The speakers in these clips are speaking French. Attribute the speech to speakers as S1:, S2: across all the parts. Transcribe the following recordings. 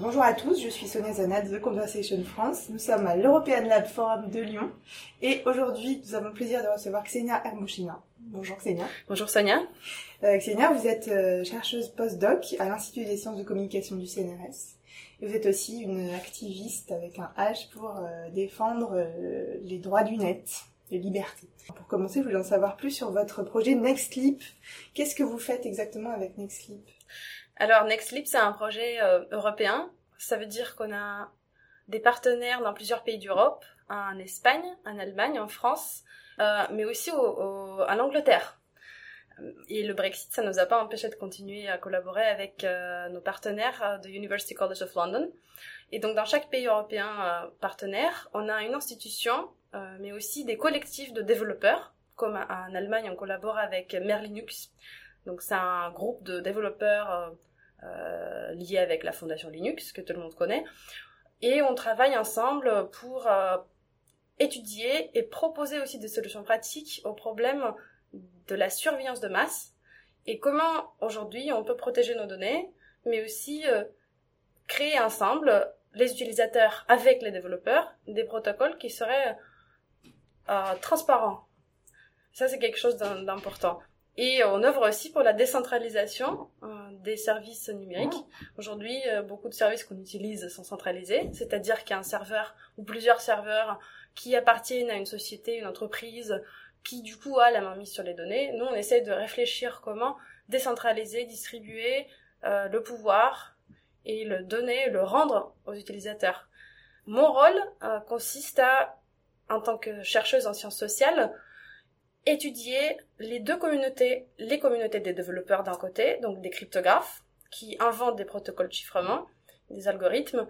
S1: bonjour à tous, je suis Sonia Zanat de The Conversation France. Nous sommes à l'European Lab Forum de Lyon et aujourd'hui nous avons le plaisir de recevoir Xenia Hermouchina. Bonjour Xenia.
S2: Bonjour Sonia.
S1: Euh, Xenia, vous êtes euh, chercheuse post-doc à l'Institut des sciences de communication du CNRS. Et vous êtes aussi une activiste avec un H pour euh, défendre euh, les droits du net, les libertés. Pour commencer, je voulais en savoir plus sur votre projet NextLeap. Qu'est-ce que vous faites exactement avec NextLeap?
S2: Alors NextLeap, c'est un projet euh, européen. Ça veut dire qu'on a des partenaires dans plusieurs pays d'Europe, en Espagne, en Allemagne, en France, euh, mais aussi au, au, en Angleterre. Et le Brexit, ça ne nous a pas empêché de continuer à collaborer avec euh, nos partenaires de University College of London. Et donc dans chaque pays européen partenaire, on a une institution, mais aussi des collectifs de développeurs. Comme en Allemagne, on collabore avec Merlinux. Donc c'est un groupe de développeurs euh, lié avec la fondation Linux, que tout le monde connaît. Et on travaille ensemble pour euh, étudier et proposer aussi des solutions pratiques aux problèmes de la surveillance de masse et comment aujourd'hui on peut protéger nos données, mais aussi euh, créer ensemble, les utilisateurs avec les développeurs, des protocoles qui seraient euh, transparents. Ça, c'est quelque chose d'important. Et on œuvre aussi pour la décentralisation euh, des services numériques. Aujourd'hui, euh, beaucoup de services qu'on utilise sont centralisés, c'est-à-dire qu'il y a un serveur ou plusieurs serveurs qui appartiennent à une société, une entreprise, qui du coup a la main mise sur les données. Nous, on essaie de réfléchir comment décentraliser, distribuer euh, le pouvoir et le donner, le rendre aux utilisateurs. Mon rôle consiste à, en tant que chercheuse en sciences sociales, étudier les deux communautés, les communautés des développeurs d'un côté, donc des cryptographes, qui inventent des protocoles de chiffrement, des algorithmes,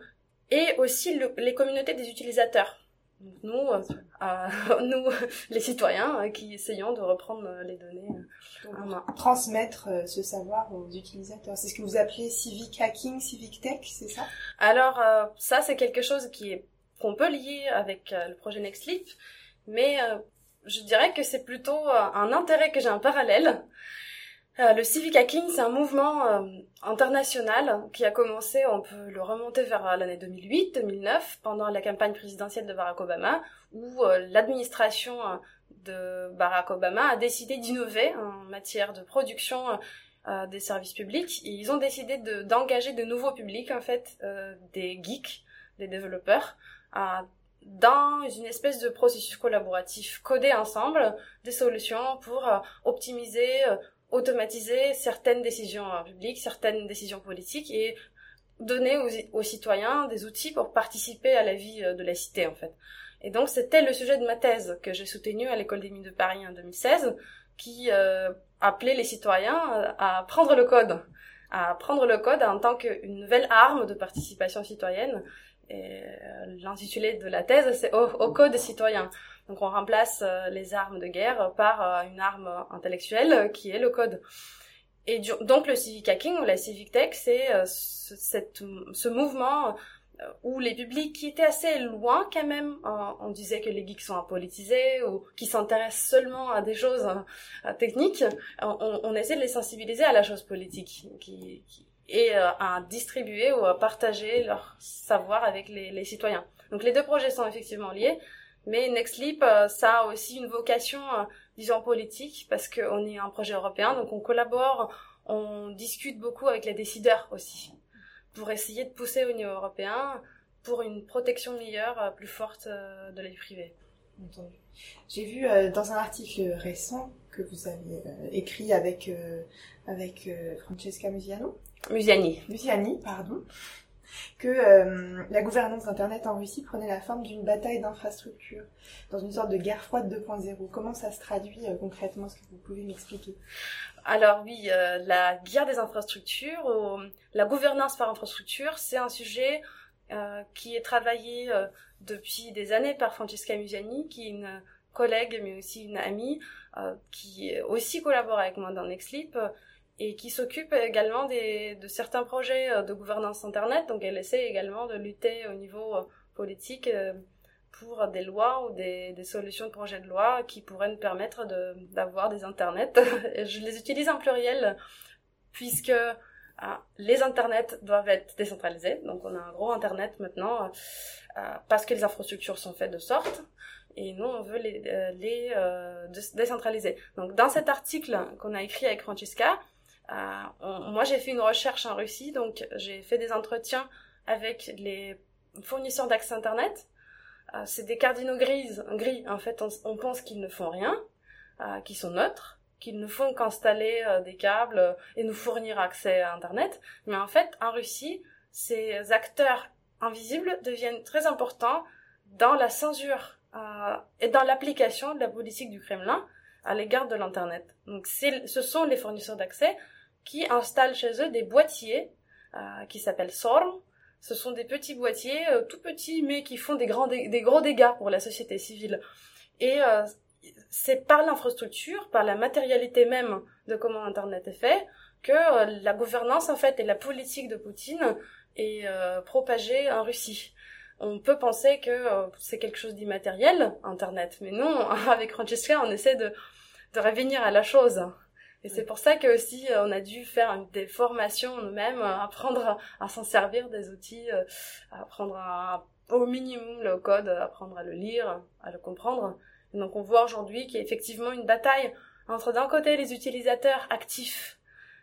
S2: et aussi le, les communautés des utilisateurs. Donc nous, euh, euh, nous, les citoyens, euh, qui essayons de reprendre les données en main.
S1: Transmettre ce savoir aux utilisateurs. C'est ce que vous appelez civic hacking, civic tech, c'est ça?
S2: Alors ça, c'est quelque chose qui est qu'on peut lier avec le projet NextLeap, mais je dirais que c'est plutôt un intérêt que j'ai un parallèle. Euh, le civic hacking, c'est un mouvement euh, international qui a commencé, on peut le remonter vers l'année 2008-2009, pendant la campagne présidentielle de Barack Obama, où euh, l'administration de Barack Obama a décidé d'innover en matière de production des services publics. Ils ont décidé d'engager de, de, nouveaux publics, en fait, des geeks, des développeurs, dans une espèce de processus collaboratif, coder ensemble des solutions pour euh, optimiser, euh, automatiser certaines décisions euh, publiques, certaines décisions politiques et donner aux, citoyens des outils pour participer à la vie de la cité en fait. Et donc c'était le sujet de ma thèse que j'ai soutenue à l'école des mines de Paris en 2016, qui appelait les citoyens à prendre le code, à prendre le code en tant qu'une nouvelle arme de participation citoyenne l'intitulé de la thèse, c'est au, au, code citoyen. Donc on remplace euh, les armes de guerre par euh, une arme intellectuelle qui est le code. Et donc le civic hacking ou la civic tech, c'est ce, mouvement où les publics qui étaient assez loin quand même, on disait que les geeks sont apolitisés ou qui s'intéressent seulement à des choses techniques, on, essaie de les sensibiliser à la chose politique et euh, à distribuer ou à partager leur savoir avec les, les, citoyens. Donc les deux projets sont effectivement liés, mais NextLeap, euh, ça a aussi une vocation, euh, disons, politique, parce qu'on est un projet européen, donc on collabore, on discute beaucoup avec les décideurs aussi, pour essayer de pousser au niveau européen pour une protection meilleure, plus forte de la vie privée.
S1: Entendu. J'ai vu dans un article récent que vous avez écrit avec, avec Francesca Musiano,
S2: Musiani.
S1: Musiani, pardon. Que euh, la gouvernance d'Internet en Russie prenait la forme d'une bataille d'infrastructures, dans une sorte de guerre froide 2.0. Comment ça se traduit euh, concrètement? Est-ce que vous pouvez m'expliquer?
S2: Alors oui, euh, la guerre des infrastructures, la gouvernance par infrastructure, c'est un sujet euh, qui est travaillé euh, depuis des années par Francesca Musiani, qui est une collègue mais aussi une amie, euh, qui aussi collabore avec moi dans NextLeap et qui s'occupe également des, de certains projets euh, de gouvernance Internet. Donc elle essaie également de lutter au niveau euh, politique euh, pour des lois ou des, des, solutions de projets de loi qui pourraient nous permettre d'avoir des internets. Je les utilise en pluriel puisque ah, les internets doivent être décentralisés. Donc on a un gros internet maintenant euh, parce que les infrastructures sont faites de sorte et nous on veut les, euh, euh, décentraliser. Donc dans cet article qu'on a écrit avec Francesca, moi j'ai fait une recherche en Russie, donc j'ai fait des entretiens avec les fournisseurs d'accès internet. c'est des cardinaux gris. En fait, on, on pense qu'ils ne font rien, qui sont neutres qu'ils ne font qu'installer euh, des câbles euh, et nous fournir accès à Internet. Mais en fait, en Russie, ces acteurs invisibles deviennent très importants dans la censure euh, et dans l'application de la politique du Kremlin à l'égard de l'Internet. Donc ce sont les fournisseurs d'accès qui installent chez eux des boîtiers qui s'appellent SORM. Ce sont des petits boîtiers tout petits mais qui font des, grands des gros dégâts pour la société civile. Et c'est par l'infrastructure, par la matérialité même de comment Internet est fait, que euh, la gouvernance en fait et la politique de Poutine est euh, propagée en Russie. On peut penser que euh, c'est quelque chose d'immatériel, Internet, mais non, avec Francesca, on essaie de, de revenir à la chose. Et c'est pour ça que aussi on a dû faire des formations nous-mêmes, apprendre à, s'en servir des outils, apprendre au minimum le code, apprendre à le lire, à le comprendre. Donc on voit aujourd'hui qu'il y a effectivement une bataille entre d'un côté les utilisateurs actifs,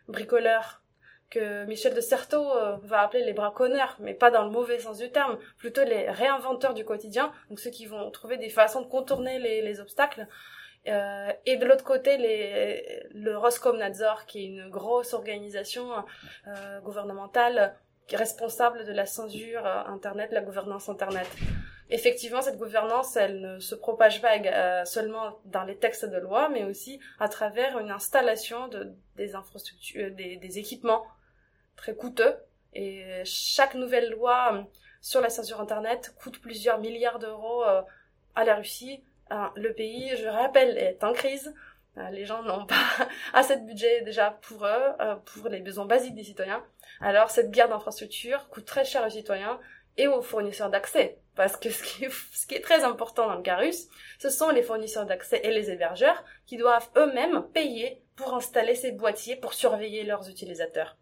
S2: bricoleurs, que Michel de Certeau euh, va appeler les braconneurs, mais pas dans le mauvais sens du terme, plutôt les réinventeurs du quotidien, donc ceux qui vont trouver des façons de contourner les, obstacles. Euh, et de l'autre côté, les, le Roskomnadzor, qui est une grosse organisation euh, gouvernementale responsable de la censure Internet, la gouvernance Internet effectivement, cette gouvernance, elle ne se propage pas euh, seulement dans les textes de loi, mais aussi à travers une installation de, des infrastructures, euh, des, des équipements très coûteux. Et chaque nouvelle loi euh, sur la censure Internet coûte plusieurs milliards d'euros à la Russie. Le pays, je rappelle, est en crise. Les gens n'ont pas assez de budget déjà pour eux, pour les besoins basiques des citoyens. Alors cette guerre d'infrastructures coûte très cher aux citoyens et aux fournisseurs d'accès. Parce que ce qui, est, très important dans le cas russe, ce sont les fournisseurs d'accès et les hébergeurs qui doivent eux-mêmes payer pour installer ces boîtiers pour surveiller leurs utilisateurs.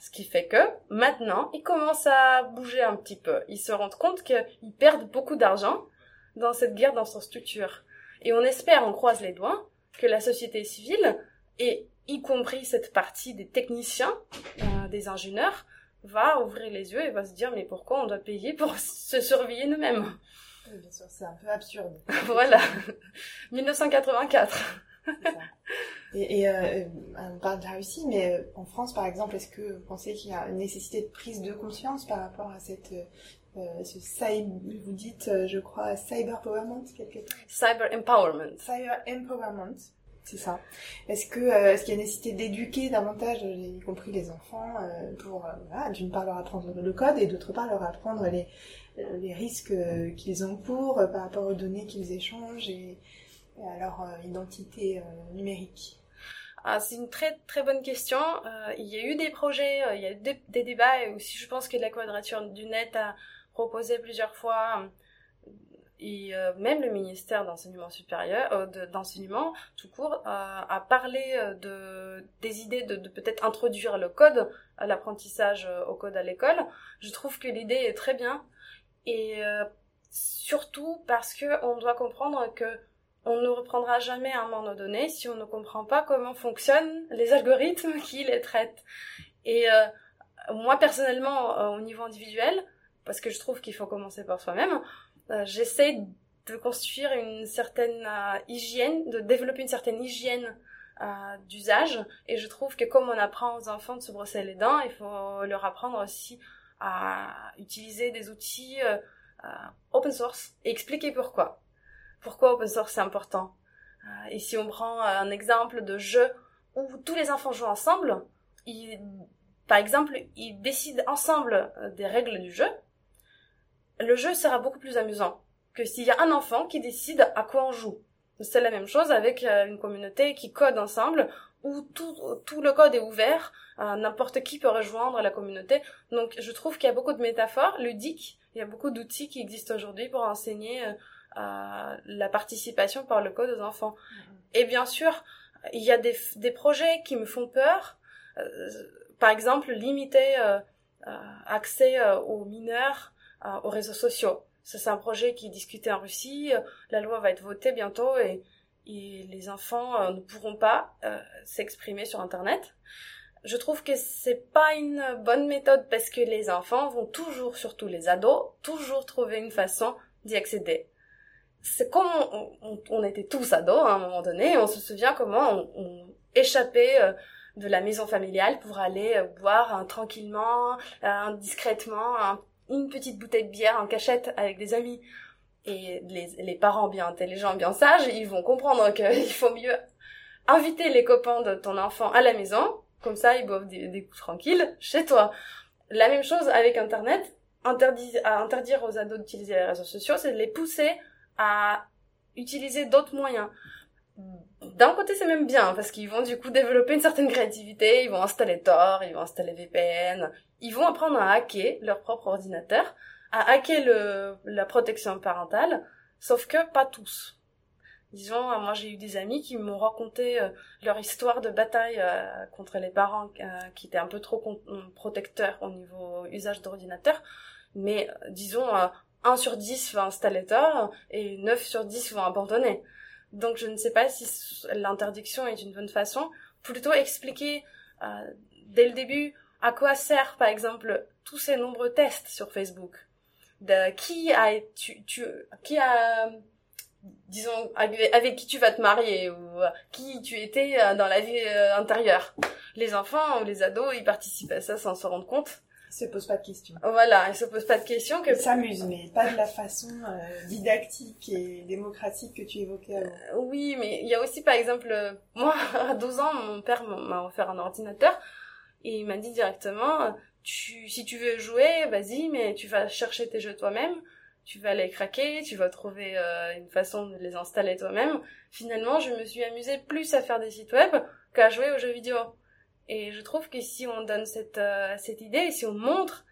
S2: Ce qui fait que maintenant, ils commencent à bouger un petit peu. Ils se rendent compte qu'ils perdent beaucoup d'argent dans cette guerre d'infrastructure. Et on espère, on croise les doigts, que la société civile, et y compris cette partie des techniciens, euh, des ingénieurs, va ouvrir les yeux et va se dire mais pourquoi on doit payer pour se surveiller nous-mêmes?
S1: Bien sûr, c'est un peu absurde.
S2: voilà, 1984.
S1: Et, et euh, on parle de la Russie, mais euh, en France, par exemple, est-ce que vous pensez qu'il y a une nécessité de prise de conscience par rapport à cette, euh, ce cyber, vous dites, je crois, cyber empowerment quelque part?
S2: Cyber empowerment.
S1: Cyber empowerment. C'est ça. Est-ce que euh, est-ce qu'il y a nécessité d'éduquer davantage, y compris les enfants, euh, pour euh, d'une part leur apprendre le code et d'autre part leur apprendre les les risques qu'ils encourent par rapport aux données qu'ils échangent et, à leur identité numérique?
S2: Ah, c'est une très très bonne question. il y a eu des projets, il y a eu des, des, débats et aussi je pense que la quadrature du net a proposé plusieurs fois et euh, même le ministère d'enseignement supérieur, euh, d'enseignement tout court, euh, a parlé de des idées de, peut-être introduire le code, l'apprentissage au code à l'école. Je trouve que l'idée est très bien et surtout parce que on doit comprendre que on ne reprendra jamais un moment donné si on ne comprend pas comment fonctionnent les algorithmes qui les traitent. Et moi personnellement, au niveau individuel, parce que je trouve qu'il faut commencer par soi-même, j'essaie de construire une certaine euh, hygiène, de développer une certaine hygiène euh, d'usage. Et je trouve que comme on apprend aux enfants de se brosser les dents, il faut leur apprendre aussi à utiliser des outils open source et expliquer pourquoi. Pourquoi open source c'est important. et si on prend un exemple de jeu où tous les enfants jouent ensemble, ils, par exemple, ils décident ensemble des règles du jeu, le jeu sera beaucoup plus amusant que s'il y a un enfant qui décide à quoi on joue. C'est la même chose avec euh, une communauté qui code ensemble où tout, tout le code est ouvert, euh, n'importe qui peut rejoindre la communauté. Donc je trouve qu'il y a beaucoup de métaphores ludiques Il y a beaucoup d'outils qui existent aujourd'hui pour enseigner la participation par le code aux enfants. Mhm. Et bien sûr, il y a des, des projets qui me font peur. par exemple, limiter accès aux mineurs aux réseaux sociaux. Ça, c'est un projet qui est discuté en Russie. La loi va être votée bientôt et, les enfants euh, ne pourront pas euh, s'exprimer sur Internet. Je trouve que c'est pas une bonne méthode parce que les enfants vont toujours, surtout les ados, toujours trouver une façon d'y accéder. C'est comme on, était tous ados hein, à un moment donné, on se souvient comment on, échappait euh, de la maison familiale pour aller boire tranquillement, discrètement, une petite bouteille de bière en cachette avec des amis. Et les, les parents bien intelligents, bien sages, ils vont comprendre qu'il faut mieux inviter les copains de ton enfant à la maison, comme ça ils boivent des, des coups tranquilles chez toi. La même chose avec Internet, interdire, interdire aux ados d'utiliser les réseaux sociaux, c'est de les pousser à utiliser d'autres moyens. D'un côté, c'est même bien, parce qu'ils vont du coup développer une certaine créativité, ils vont installer Tor, ils vont installer VPN, ils vont apprendre à hacker leur propre ordinateur, à hacker le, la protection parentale, sauf que pas tous. Disons, euh, moi j'ai eu des amis qui m'ont raconté euh, leur histoire de bataille euh, contre les parents qui étaient un peu trop protecteurs au niveau usage d'ordinateur, mais disons, 1 sur 10 va installer Tor et 9 sur 10 vont abandonner. Donc je ne sais pas si l'interdiction est une bonne façon. Plutôt expliquer dès le début à quoi sert, par exemple, tous ces nombreux tests sur Facebook? De qui a tu, tu qui a disons avec qui tu vas te marier ou euh, qui tu étais euh, dans la vie euh, intérieure? Les enfants ou les ados, ils participent à ça sans se rendre compte.
S1: Ils se posent pas de questions.
S2: Voilà, ils se posent pas de questions. Que...
S1: Ils s'amusent, mais pas de la façon didactique et démocratique que tu évoquais avant.
S2: oui, mais il y a aussi, par exemple, moi, à 12 ans, mon père m'a offert un ordinateur. Et il m'a dit directement, si tu veux jouer, vas-y, mais tu vas chercher tes jeux toi-même, tu vas les craquer, tu vas trouver euh, une façon de les installer toi-même. Finalement, je me suis amusée plus à faire des sites web qu'à jouer aux jeux vidéo. Et je trouve que si on donne cette, euh, cette idée, si on montre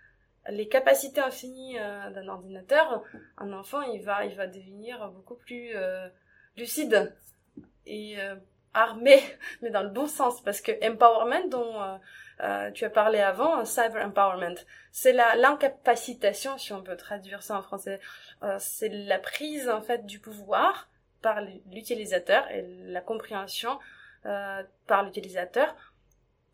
S2: les capacités infinies euh, d'un ordinateur, un enfant, il va, il va devenir beaucoup plus lucide et armé, mais dans le bon sens, parce que empowerment dont euh, tu as parlé avant, cyber empowerment. C'est l'incapacitation, si on peut traduire ça en français, euh, c'est la prise en fait du pouvoir par l'utilisateur et la compréhension euh, par l'utilisateur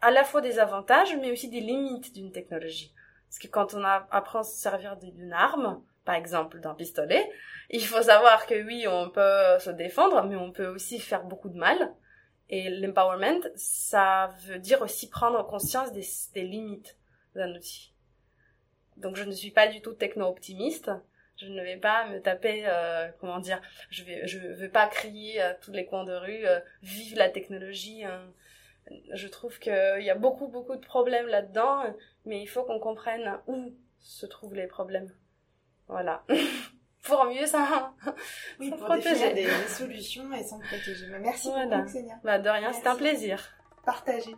S2: à la fois des avantages mais aussi des limites d'une technologie. Parce que quand on apprend à se servir d'une arme, par exemple d'un pistolet, il faut savoir que oui, on peut se défendre, mais on peut aussi faire beaucoup de mal. Et l'empowerment, ça veut dire aussi prendre conscience des, limites d'un outil. Donc je ne suis pas du tout techno-optimiste. Je ne vais pas me taper, euh, comment dire, je vais, je vais pas crier à tous les coins de rue, euh, vive la technologie. Hein. Je trouve qu'il y a beaucoup, beaucoup de problèmes là-dedans, mais il faut qu'on comprenne où se trouvent les problèmes. Voilà. pour mieux ça,
S1: oui, pour protéger. Des, des, solutions et s'en protéger. Merci beaucoup, Xenia.
S2: Bah, de rien, c'est un plaisir.
S1: Partagez.